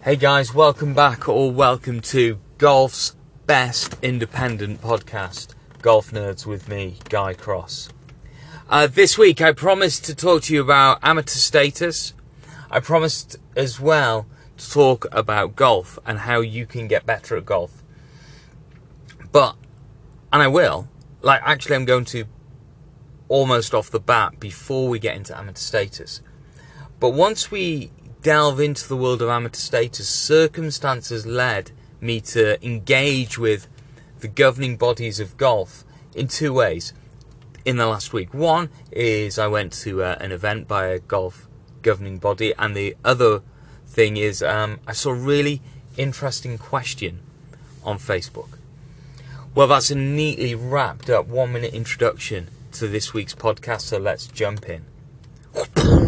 Hey guys, welcome back or welcome to Golf's best independent podcast, Golf Nerds with me, Guy Cross. Uh, this week I promised to talk to you about amateur status. I promised as well to talk about golf and how you can get better at golf. But, and I will, like actually I'm going to almost off the bat before we get into amateur status. But once we delve into the world of amateur status, circumstances led me to engage with the governing bodies of golf in two ways in the last week. One is I went to uh, an event by a golf governing body, and the other thing is um, I saw a really interesting question on Facebook. Well, that's a neatly wrapped up one minute introduction to this week's podcast, so let's jump in.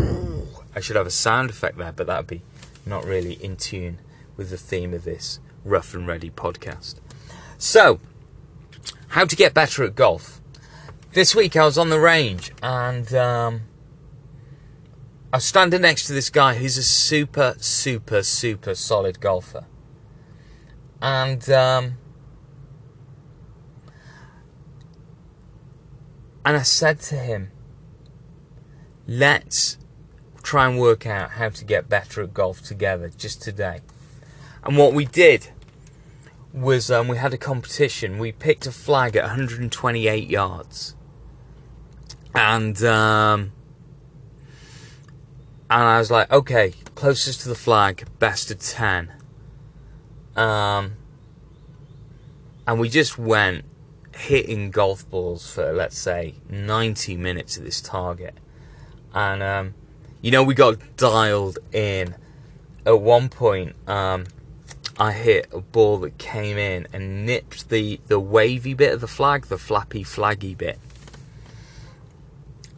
I should have a sound effect there, but that'd be not really in tune with the theme of this rough and ready podcast. So, how to get better at golf. This week I was on the range and um, I was standing next to this guy who's a super, super, super solid golfer. And um, and I said to him, let's try and work out how to get better at golf together just today. And what we did was um, we had a competition. We picked a flag at 128 yards, and um, and I was like, okay, closest to the flag, best of ten. Um, and we just went hitting golf balls for let's say 90 minutes at this target, and um, you know, we got dialed in. At one point, um, I hit a ball that came in and nipped the, the wavy bit of the flag, the flappy, flaggy bit.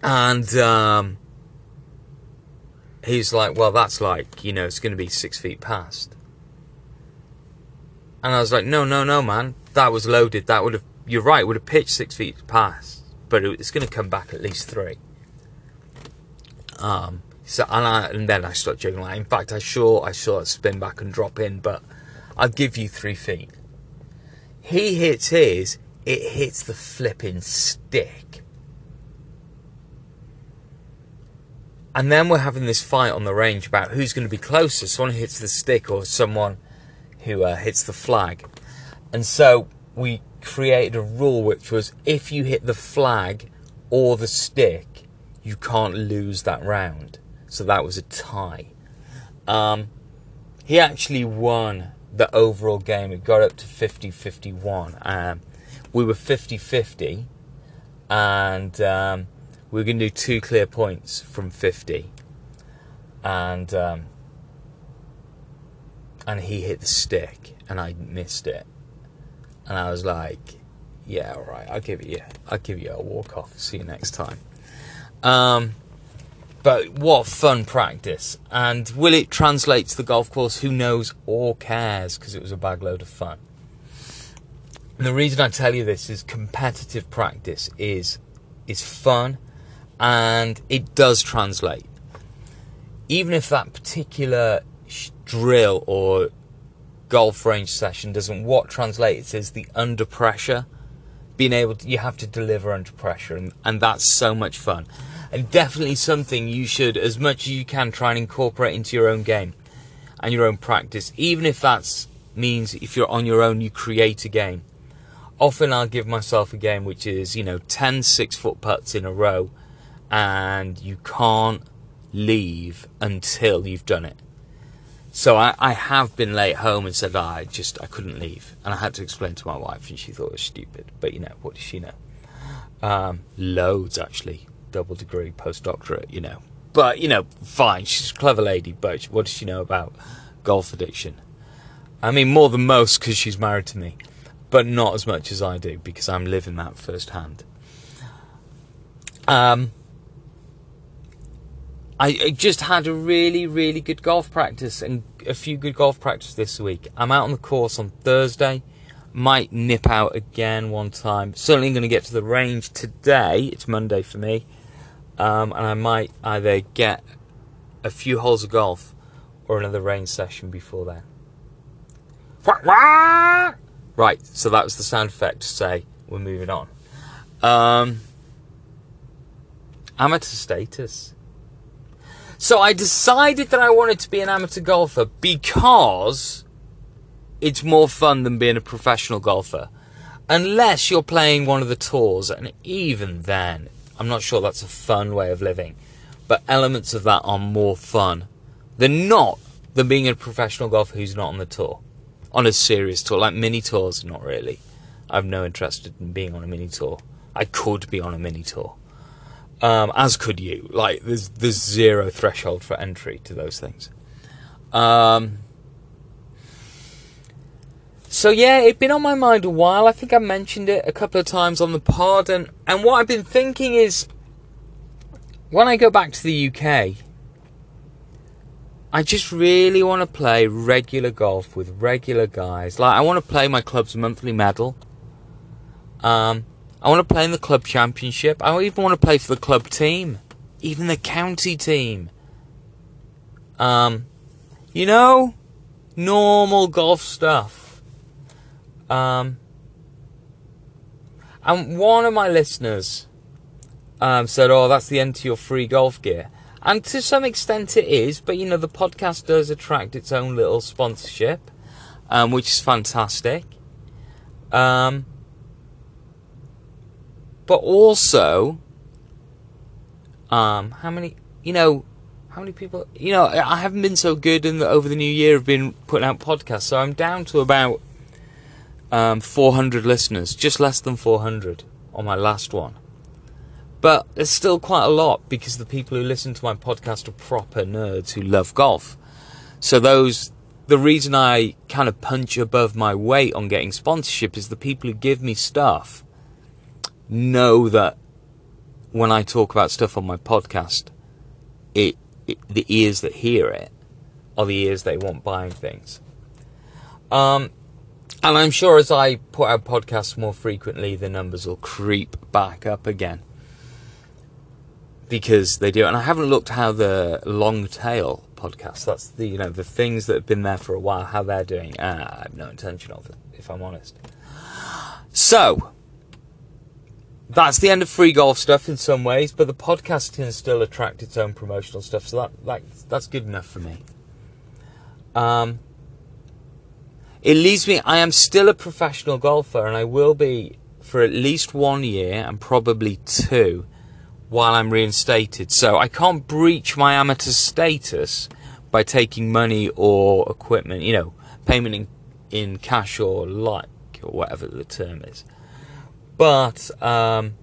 And um, he's like, well, that's like, you know, it's going to be six feet past. And I was like, no, no, no, man. That was loaded. That would have, you're right, would have pitched six feet past. But it's going to come back at least three. Um, so and, I, and then I joking like, in fact, I saw I saw it spin back and drop in, but I'll give you three feet. He hits his, it hits the flipping stick. And then we're having this fight on the range about who's going to be closer, someone hits the stick or someone who uh, hits the flag. And so we created a rule which was if you hit the flag or the stick, you can't lose that round. So that was a tie. Um, he actually won the overall game. It got up to 50 51. Um, we were 50 50, and um, we were going to do two clear points from 50. And um, and he hit the stick, and I missed it. And I was like, "Yeah, all right, I'll give you, I'll give you a walk off. See you next time." Um, but what fun practice. And will it translate to the golf course? Who knows or cares because it was a bag load of fun. And the reason I tell you this is competitive practice is is fun and it does translate. Even if that particular drill or golf range session doesn't, what translates is the under pressure. Being able to, you have to deliver under pressure, and, and that's so much fun and definitely something you should, as much as you can, try and incorporate into your own game and your own practice, even if that means if you're on your own, you create a game. Often I'll give myself a game which is, you know, 10 six foot putts in a row, and you can't leave until you've done it. So I, I have been late home and said, oh, I just, I couldn't leave. And I had to explain to my wife, and she thought it was stupid. But, you know, what does she know? Um, loads, actually double degree postdoctorate, you know. But, you know, fine, she's a clever lady, but what does she know about golf addiction? I mean, more than most because she's married to me, but not as much as I do because I'm living that firsthand. Um, I just had a really, really good golf practice and a few good golf practice this week. I'm out on the course on Thursday. Might nip out again one time. Certainly going to get to the range today. It's Monday for me um, and I might either get a few holes of golf or another rain session before then. Right, so that was the sound effect to say we're moving on. Um, amateur status. So I decided that I wanted to be an amateur golfer because it's more fun than being a professional golfer. Unless you're playing one of the tours, and even then, I'm not sure that's a fun way of living. But elements of that are more fun than not than being a professional golfer who's not on the tour. On a serious tour, like mini tours, not really. I've no interest in being on a mini tour. I could be on a mini tour. Um, as could you. Like, there's there's zero threshold for entry to those things. Um, so yeah, it's been on my mind a while. I think I mentioned it a couple of times on the pod, and and what I've been thinking is, when I go back to the UK, I just really want to play regular golf with regular guys. Like I want to play my club's monthly medal. Um, I want to play in the club championship. I even want to play for the club team, even the county team. Um, you know, normal golf stuff. Um, and one of my listeners um, said, "Oh, that's the end to your free golf gear." And to some extent it is, but you know, the podcast does attract its own little sponsorship, um, which is fantastic. Um, but also, um, how many, you know, how many people, you know, I haven't been so good in the, over the new year of been putting out podcasts, so I'm down to about um, 400 listeners, just less than 400 on my last one. But it's still quite a lot because the people who listen to my podcast are proper nerds who love golf. So those the reason I kind of punch above my weight on getting sponsorship is the people who give me stuff know that when I talk about stuff on my podcast, it, it the ears that hear it are the ears they want buying things. Um, and I'm sure as I put out podcasts more frequently, the numbers will creep back up again because they do. And I haven't looked how the long tail podcasts, that's the you know the things that have been there for a while, how they're doing. Uh, I have no intention of it, if I'm honest. So that's the end of free golf stuff in some ways, but the podcast can still attract its own promotional stuff, so that, that that's good enough for me. Um, it leaves me. I am still a professional golfer, and I will be for at least one year and probably two while I'm reinstated. So I can't breach my amateur status by taking money or equipment, you know, payment in, in cash or like, or whatever the term is. But um,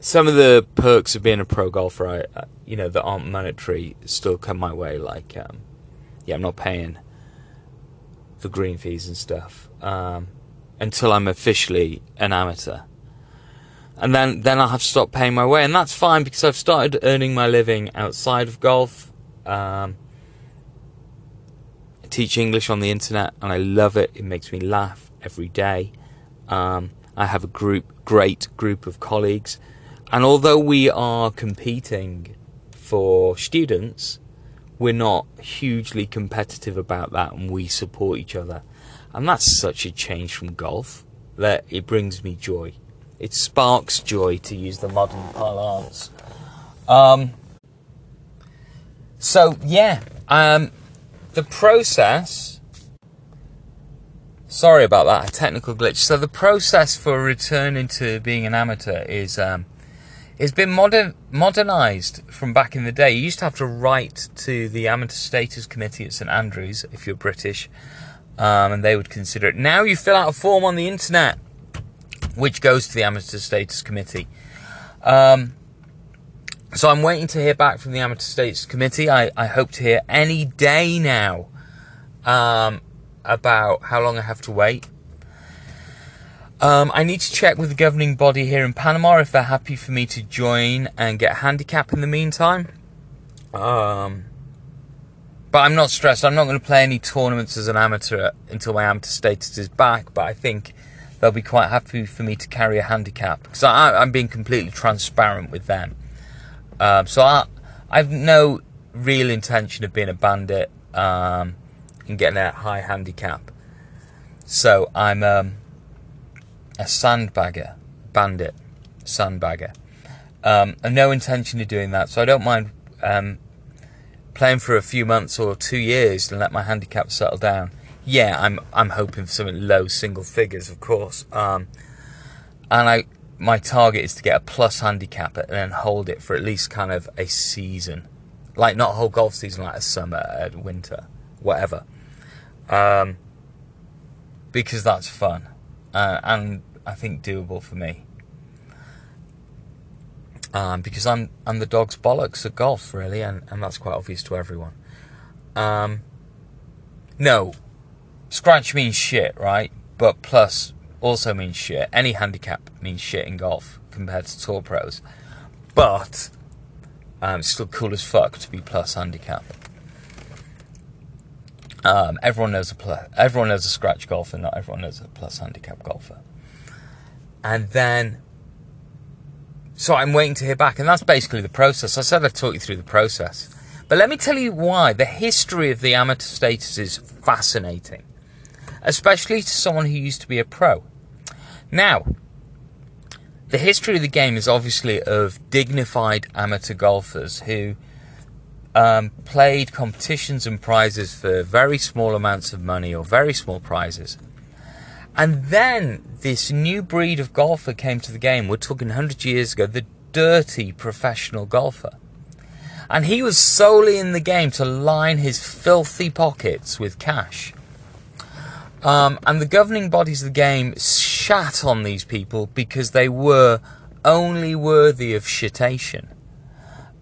some of the perks of being a pro golfer, I, you know, that aren't monetary, still come my way. Like, um, yeah, I'm not paying the green fees and stuff um, until I'm officially an amateur and then then I'll have to stop paying my way, and that's fine because I've started earning my living outside of golf. Um, I teach English on the internet, and I love it. It makes me laugh every day. Um, I have a group, great group of colleagues, and although we are competing for students, we're not hugely competitive about that, and we support each other, and that's such a change from golf that it brings me joy it sparks joy, to use the modern parlance. Um, so yeah, um, the process. Sorry about that, a technical glitch. So the process for returning to being an amateur is um, it's been modern modernized from back in the day. You used to have to write to the amateur status committee at St Andrews if you're British, um, and they would consider it. Now you fill out a form on the internet which goes to the Amateur Status Committee. Um, so I'm waiting to hear back from the Amateur Status Committee. I, I hope to hear any day now um, about how long I have to wait. Um, I need to check with the governing body here in Panama if they're happy for me to join and get a handicap in the meantime. Um, but I'm not stressed. I'm not going to play any tournaments as an amateur until my amateur status is back. But I think they'll be quite happy for me to carry a handicap because I, am being completely transparent with them. Um, so I, I've no real intention of being a bandit. um, and getting a high handicap. So I'm um, a sandbagger, bandit, sandbagger. Um, and no intention of doing that, so I don't mind um, playing for a few months or two years and let my handicap settle down. Yeah, I'm I'm hoping for something low single figures, of course. Um, and I my target is to get a plus handicap and then hold it for at least kind of a season, like not a whole golf season, like a summer, a winter, whatever. Um, because that's fun uh, and I think doable for me. Um, because I'm I'm the dog's bollocks at golf, really, and, and that's quite obvious to everyone. Um, no, scratch means shit, right? But plus also means shit. Any handicap means shit in golf compared to tour pros. But um, it's still cool as fuck to be plus handicap. Um, everyone knows a plus, everyone knows a scratch golfer, not everyone knows a plus handicap golfer. And then, so I'm waiting to hear back, and that's basically the process. I said I'd talk you through the process, but let me tell you why. The history of the amateur status is fascinating, especially to someone who used to be a pro. Now, the history of the game is obviously of dignified amateur golfers who um, played competitions and prizes for very small amounts of money or very small prizes. And then this new breed of golfer came to the game. We're talking 100 years ago, the dirty professional golfer. And he was solely in the game to line his filthy pockets with cash. Um, and the governing bodies of the game shat on these people because they were only worthy of shitation.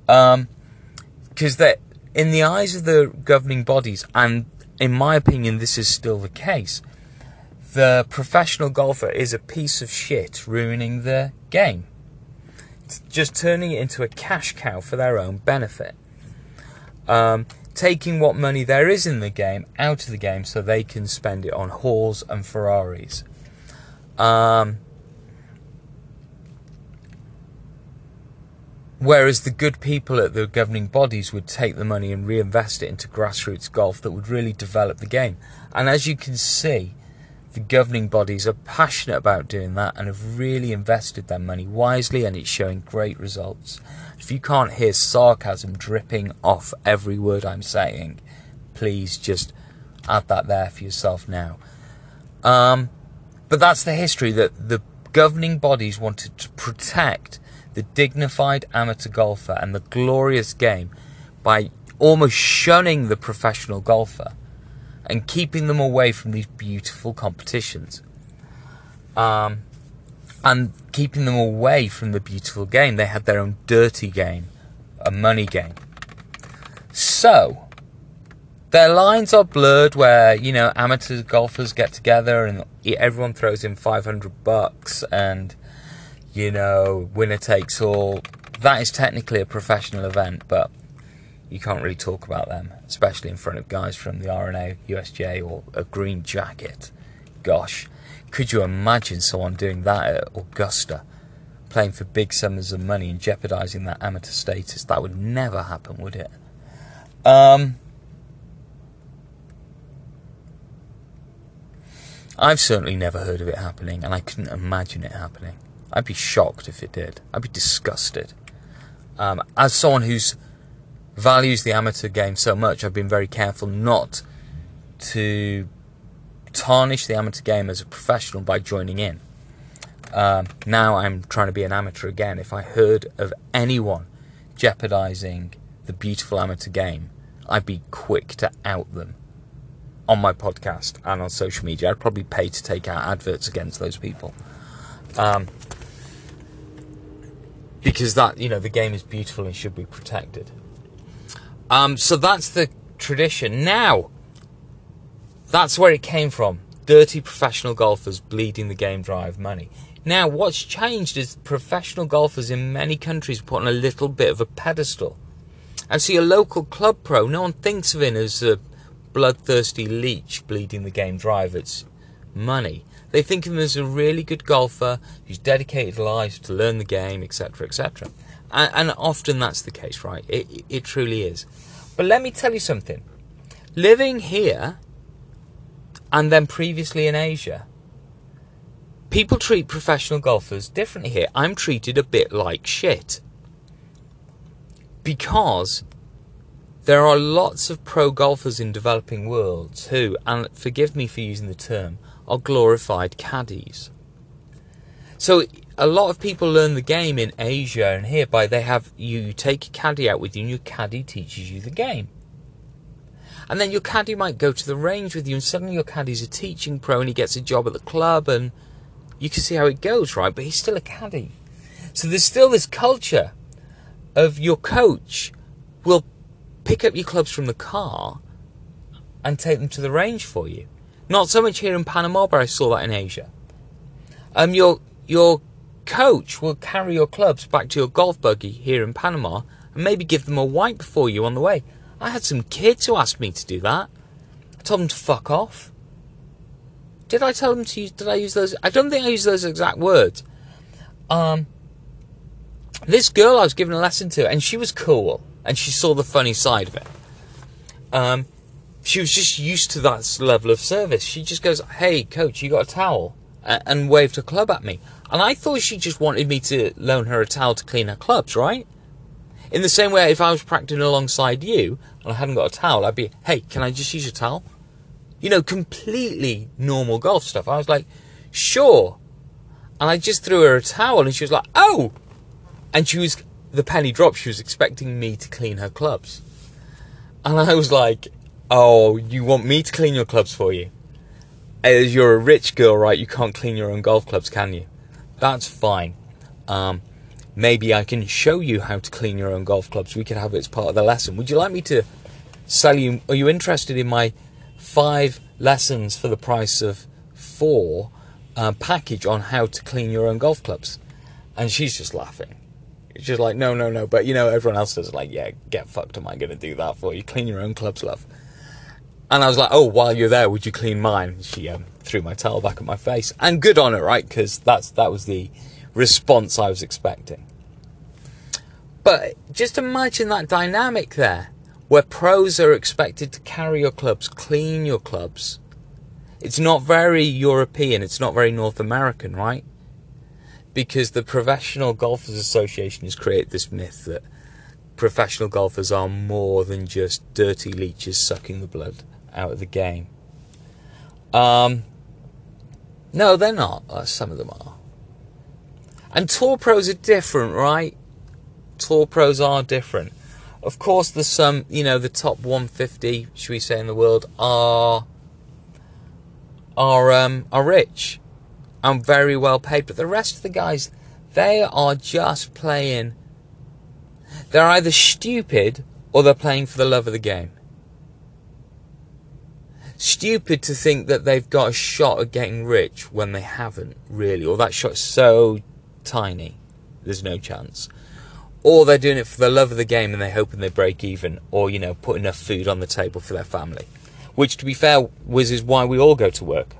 Um, because that in the eyes of the governing bodies, and in my opinion, this is still the case, the professional golfer is a piece of shit ruining the game. It's just turning it into a cash cow for their own benefit. Um, taking what money there is in the game out of the game so they can spend it on halls and Ferraris. Um, Whereas the good people at the governing bodies would take the money and reinvest it into grassroots golf that would really develop the game. And as you can see, the governing bodies are passionate about doing that and have really invested their money wisely and it's showing great results. If you can't hear sarcasm dripping off every word I'm saying, please just add that there for yourself now. Um, but that's the history that the governing bodies wanted to protect the dignified amateur golfer and the glorious game by almost shunning the professional golfer and keeping them away from these beautiful competitions. Um, and keeping them away from the beautiful game. They had their own dirty game, a money game. So, their lines are blurred where, you know, amateur golfers get together and everyone throws in 500 bucks and you know, winner takes all. That is technically a professional event, but you can't really talk about them, especially in front of guys from the R&A, USGA, or a green jacket. Gosh, could you imagine someone doing that at Augusta, playing for big sums of money and jeopardising that amateur status? That would never happen, would it? Um, I've certainly never heard of it happening, and I couldn't imagine it happening. I'd be shocked if it did. I'd be disgusted. Um, as someone who's values the amateur game so much, I've been very careful not to tarnish the amateur game as a professional by joining in. Um, now I'm trying to be an amateur again. If I heard of anyone jeopardizing the beautiful amateur game, I'd be quick to out them on my podcast and on social media. I'd probably pay to take out adverts against those people. Um, because that you know the game is beautiful and should be protected. Um, so that's the tradition. Now, that's where it came from. Dirty professional golfers bleeding the game drive money. Now, what's changed is professional golfers in many countries put on a little bit of a pedestal. And see, a local club pro, no one thinks of him as a bloodthirsty leech bleeding the game drive. It's money. They think of him as a really good golfer who's dedicated life to learn the game, etc., etc. And, and, often that's the case, right? It, it truly is. But let me tell you something. living here and then previously in Asia, people treat professional golfers differently here. I'm treated a bit like shit. Because there are lots of pro golfers in developing worlds who, and forgive me for using the term, are glorified caddies. So a lot of people learn the game in Asia and here by they have you take a caddy out with you and your caddy teaches you the game. And then your caddy might go to the range with you and suddenly your caddy's a teaching pro and he gets a job at the club and you can see how it goes, right? But he's still a caddy. So there's still this culture of your coach will pick up your clubs from the car and take them to the range for you. Not so much here in Panama, but I saw that in Asia. Um, your your coach will carry your clubs back to your golf buggy here in Panama and maybe give them a wipe for you on the way. I had some kids who asked me to do that. I told them to fuck off. Did I tell them to use, did I use those? I don't think I used those exact words. Um, this girl I was giving a lesson to, and she was cool, and she saw the funny side of it. Um, she was just used to that level of service. She just goes, "Hey, coach, you got a towel?" and waved her club at me. And I thought she just wanted me to loan her a towel to clean her clubs, right? In the same way, if I was practicing alongside you and I hadn't got a towel, I'd be, hey, can I just use your towel? You know, completely normal golf stuff. I was like, sure. And I just threw her a towel and she was like, oh! And she was, the penny dropped. She was expecting me to clean her clubs. And I was like, oh, you want me to clean your clubs for you? As you're a rich girl, right? You can't clean your own golf clubs, can you? That's fine. Um, maybe I can show you how to clean your own golf clubs. We could have it as part of the lesson. Would you like me to sell you? Are you interested in my five lessons for the price of four uh, package on how to clean your own golf clubs? And she's just laughing. She's like, no, no, no. But you know, everyone else is like, yeah, get fucked. Am I going to do that for you? Clean your own clubs, love. And I was like, oh, while you're there, would you clean mine? She um, threw my towel back at my face. And good on her, right? Because that's that was the response I was expecting. But just imagine that dynamic there, where pros are expected to carry your clubs, clean your clubs. It's not very European, it's not very North American, right? Because the Professional Golfers Association has created this myth that professional golfers are more than just dirty leeches sucking the blood out of the game. Um, no, they're not. Uh, some of them are. And tour pros are different, right? Tour pros are different. Of course, there's some, you know, the top 150, should we say, in the world are are um, are rich and very well paid. But the rest of the guys, they are just playing. They're either stupid or they're playing for the love of the game stupid to think that they've got a shot at getting rich when they haven't really, or that shot's so tiny, there's no chance. Or they're doing it for the love of the game and they're hoping they break even, or you know, put enough food on the table for their family. Which, to be fair, was is why we all go to work.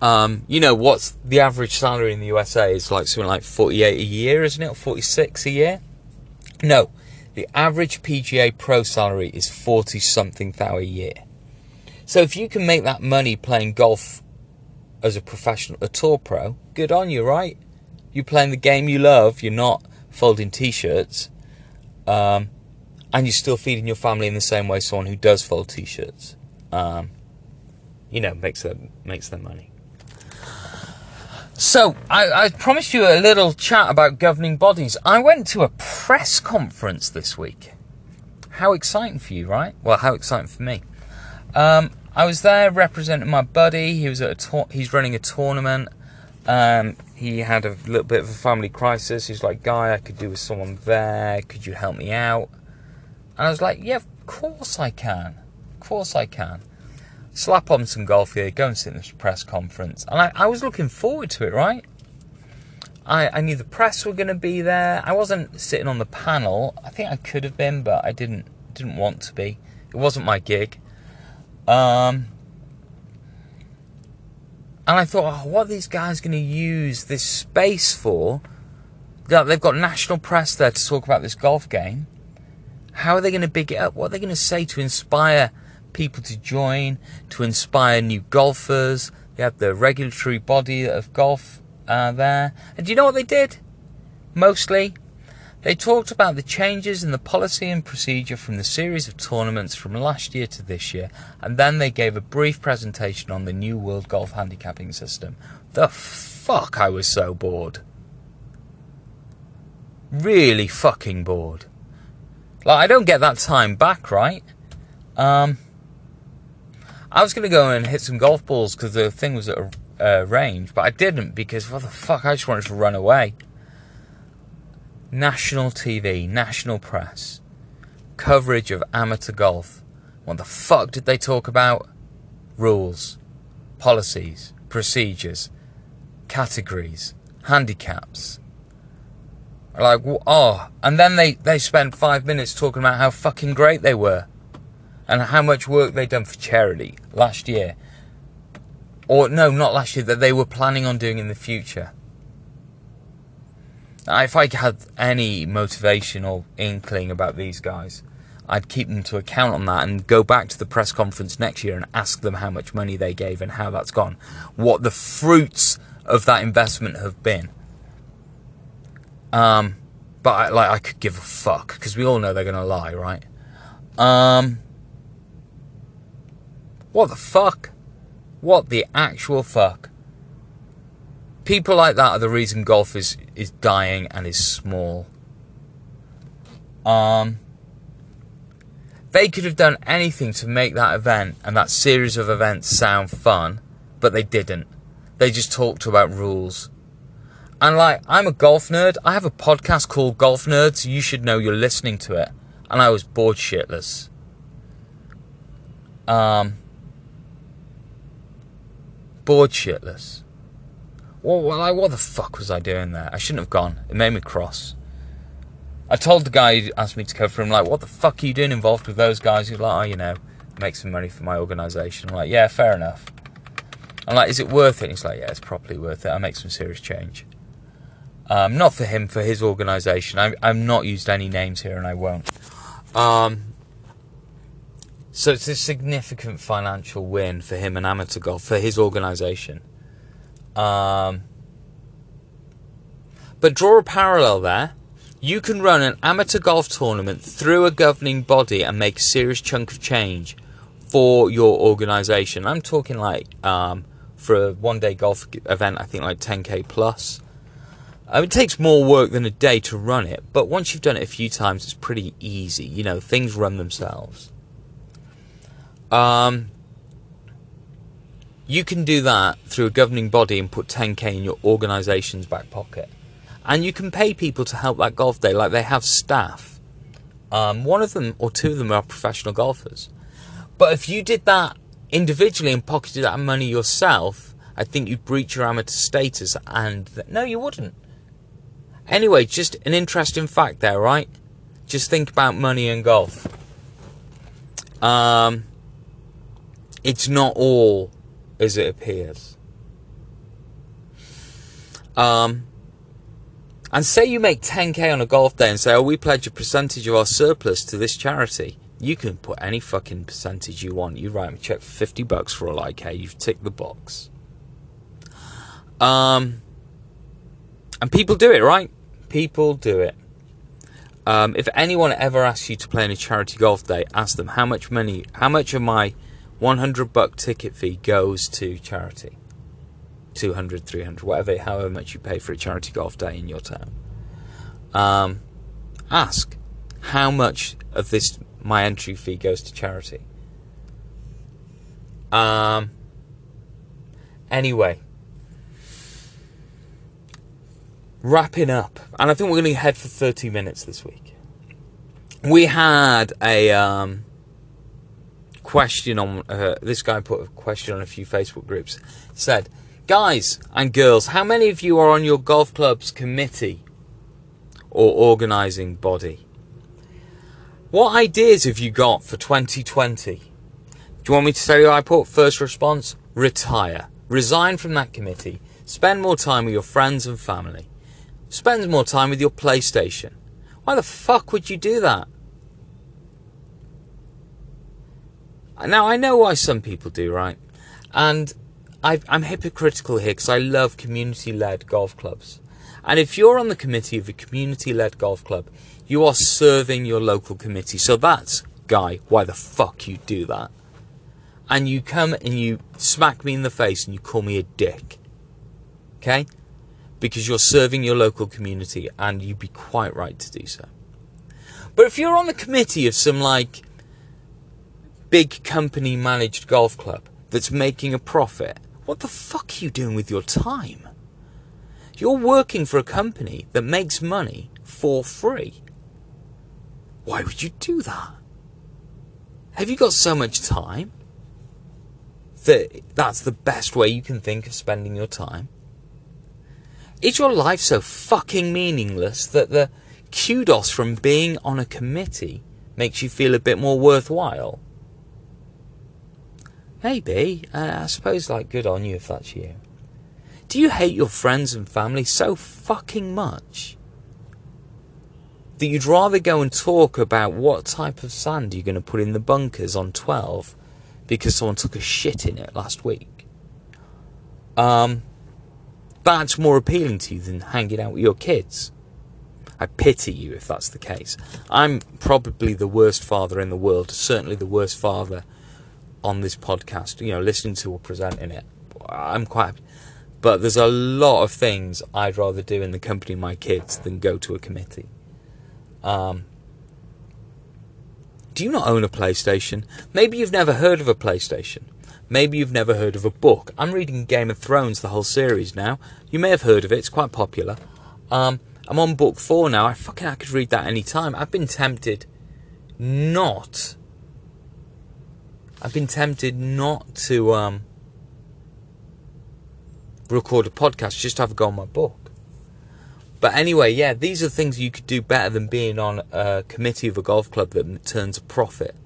Um, you know, what's the average salary in the USA is like something like 48 a year, isn't it? Or 46 a year? No, the average PGA Pro salary is 40 something thou a year. So if you can make that money playing golf as a professional, a tour pro, good on you, right? You're playing the game you love. You're not folding t-shirts, um, and you're still feeding your family in the same way someone who does fold t-shirts, um, you know, makes them makes their money. So I, I promised you a little chat about governing bodies. I went to a press conference this week. How exciting for you, right? Well, how exciting for me. Um, I was there representing my buddy. He was at a tour- he's running a tournament. Um, he had a little bit of a family crisis. He's like, "Guy, I could do with someone there. Could you help me out?" And I was like, "Yeah, of course I can. Of course I can." Slap on some golf gear, go and sit in this press conference, and I, I was looking forward to it. Right? I, I knew the press were going to be there. I wasn't sitting on the panel. I think I could have been, but I didn't didn't want to be. It wasn't my gig. Um, and I thought, oh, what are these guys going to use this space for? They've got national press there to talk about this golf game. How are they going to big it up? What are they going to say to inspire people to join, to inspire new golfers? They have the regulatory body of golf uh, there. And do you know what they did? Mostly, they talked about the changes in the policy and procedure from the series of tournaments from last year to this year, and then they gave a brief presentation on the new World Golf Handicapping System. The fuck, I was so bored. Really fucking bored. Like, I don't get that time back, right? Um, I was going to go and hit some golf balls because the thing was at a uh, range, but I didn't because what the fuck, I just wanted to run away. National TV, national press, coverage of amateur golf. What the fuck did they talk about? Rules, policies, procedures, categories, handicaps, like, oh, and then they, they spent five minutes talking about how fucking great they were and how much work they'd done for charity last year. Or, no, not last year, that they were planning on doing in the future. If I had any motivation or inkling about these guys, I'd keep them to account on that and go back to the press conference next year and ask them how much money they gave and how that's gone. What the fruits of that investment have been. Um, but I, like I could give a fuck because we all know they're gonna lie, right? Um, what the fuck? What the actual fuck? People like that are the reason golf is is dying and is small. Um, they could have done anything to make that event and that series of events sound fun, but they didn't. They just talked about rules and like, I'm a golf nerd. I have a podcast called Golf Nerds. You should know you're listening to it. And I was bored shitless. Um, bored shitless. Like, what the fuck was I doing there? I shouldn't have gone. It made me cross. I told the guy who asked me to cover him, like, what the fuck are you doing involved with those guys? He's like, oh, you know, make some money for my organisation. I'm like, yeah, fair enough. I'm like, is it worth it? he's like, yeah, it's properly worth it. I make some serious change. Um, not for him, for his organisation. I'm, I'm not used any names here, and I won't. Um, so it's a significant financial win for him and amateur golf for his organisation. Um, but draw a parallel there. You can run an amateur golf tournament through a governing body and make a serious chunk of change for your organisation. I'm talking like um, for a one day golf event, I think like 10k plus. Um, it takes more work than a day to run it, but once you've done it a few times, it's pretty easy. You know, things run themselves. Um, you can do that through a governing body and put 10k in your organisation's back pocket. And you can pay people to help that golf day, like they have staff. Um, one of them or two of them are professional golfers. But if you did that individually and pocketed that money yourself, I think you'd breach your amateur status. And th- no, you wouldn't. Anyway, just an interesting fact there, right? Just think about money and golf. Um, it's not all as it appears. Um, and say you make 10k on a golf day and say, oh, we pledge a percentage of our surplus to this charity. You can put any fucking percentage you want. You write me a check for 50 bucks for all I care. You've ticked the box. Um, and people do it, right? People do it. Um, if anyone ever asks you to play in a charity golf day, ask them how much money, how much of my 100 buck ticket fee goes to charity. 200, 300, whatever, however much you pay for a charity golf day in your town. Um, ask how much of this my entry fee goes to charity. Um, anyway, wrapping up, and I think we're going to head for 30 minutes this week. We had a um, question on uh, this guy put a question on a few Facebook groups. Said, guys and girls, how many of you are on your golf club's committee or organising body? What ideas have you got for 2020? Do you want me to tell you I put? First response retire. Resign from that committee. Spend more time with your friends and family. Spend more time with your PlayStation. Why the fuck would you do that? Now, I know why some people do, right? And i am hypocritical here because I love community led golf clubs. And if you're on the committee of a community led golf club, you are serving your local committee. So that's, guy, why the fuck you do that. And you come and you smack me in the face and you call me a dick. Okay? Because you're serving your local community and you'd be quite right to do so. But if you're on the committee of some like big company managed golf club that's making a profit, what the fuck are you doing with your time? You're working for a company that makes money for free. Why would you do that? Have you got so much time that that's the best way you can think of spending your time? Is your life so fucking meaningless that the kudos from being on a committee makes you feel a bit more worthwhile? Maybe. Uh, I suppose, like, good on you if that's you. Do you hate your friends and family so fucking much that you'd rather go and talk about what type of sand you're going to put in the bunkers on 12 because someone took a shit in it last week? Um, that's more appealing to you than hanging out with your kids. I pity you if that's the case. I'm probably the worst father in the world, certainly the worst father on this podcast, you know, listening to or presenting it. I'm quite happy. but there's a lot of things I'd rather do in the company of my kids than go to a committee. Um, do you not own a PlayStation? Maybe you've never heard of a PlayStation. Maybe you've never heard of a book. I'm reading Game of Thrones, the whole series now. You may have heard of it, it's quite popular. Um, I'm on book four now. I fucking I could read that any time. I've been tempted not I've been tempted not to um, record a podcast, just to have a go on my book. But anyway, yeah, these are things you could do better than being on a committee of a golf club that turns a profit.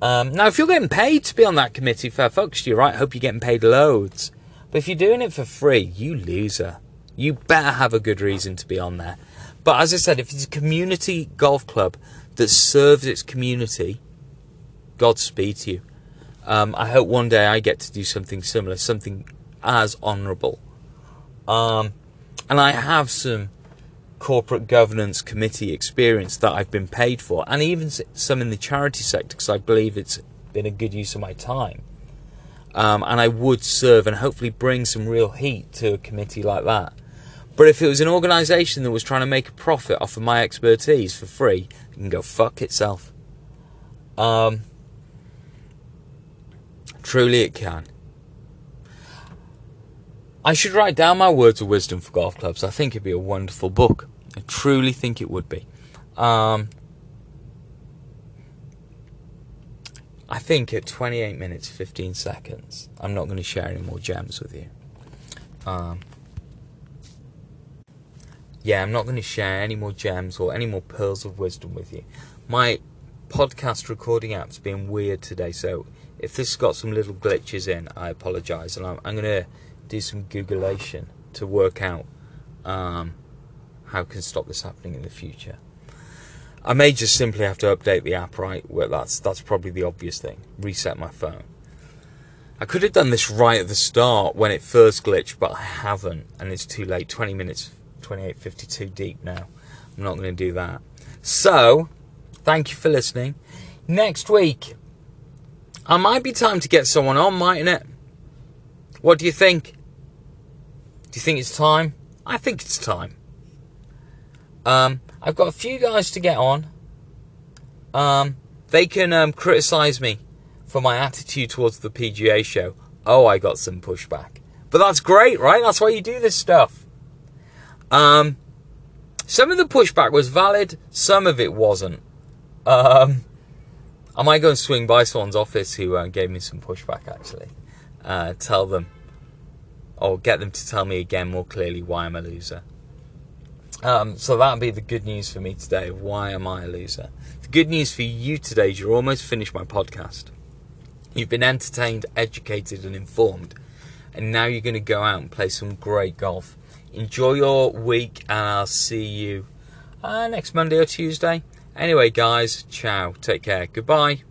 Um, now, if you're getting paid to be on that committee, fair fucks you, right? Hope you're getting paid loads. But if you're doing it for free, you loser. You better have a good reason to be on there. But as I said, if it's a community golf club that serves its community, Godspeed to you. Um, I hope one day I get to do something similar, something as honourable. Um, and I have some corporate governance committee experience that I've been paid for, and even some in the charity sector because I believe it's been a good use of my time. Um, and I would serve and hopefully bring some real heat to a committee like that. But if it was an organisation that was trying to make a profit off of my expertise for free, it can go fuck itself. Um, Truly it can. I should write down my words of wisdom for golf clubs. I think it'd be a wonderful book. I truly think it would be. Um, I think at 28 minutes 15 seconds, I'm not going to share any more gems with you. Um, yeah, I'm not going to share any more gems or any more pearls of wisdom with you. My podcast recording app's been weird today, so if this has got some little glitches in, I apologise, and I'm, I'm going to do some Googleation to work out um, how can stop this happening in the future. I may just simply have to update the app, right? Well, that's that's probably the obvious thing. Reset my phone. I could have done this right at the start when it first glitched, but I haven't, and it's too late. 20 minutes, 28:52 deep now. I'm not going to do that. So, thank you for listening. Next week, I might be time to get someone on, mightn't it? What do you think? Do you think it's time? I think it's time. Um, I've got a few guys to get on. Um, they can um, criticize me for my attitude towards the PGA show. Oh, I got some pushback. But that's great, right? That's why you do this stuff. Um, some of the pushback was valid, some of it wasn't. Um, I might go and swing by someone's office who uh, gave me some pushback actually. Uh, tell them, or get them to tell me again more clearly why I'm a loser. Um, so that'll be the good news for me today. Why am I a loser? The good news for you today is you're almost finished my podcast. You've been entertained, educated, and informed, and now you're going to go out and play some great golf. Enjoy your week, and I'll see you uh, next Monday or Tuesday. Anyway, guys, ciao. Take care. Goodbye.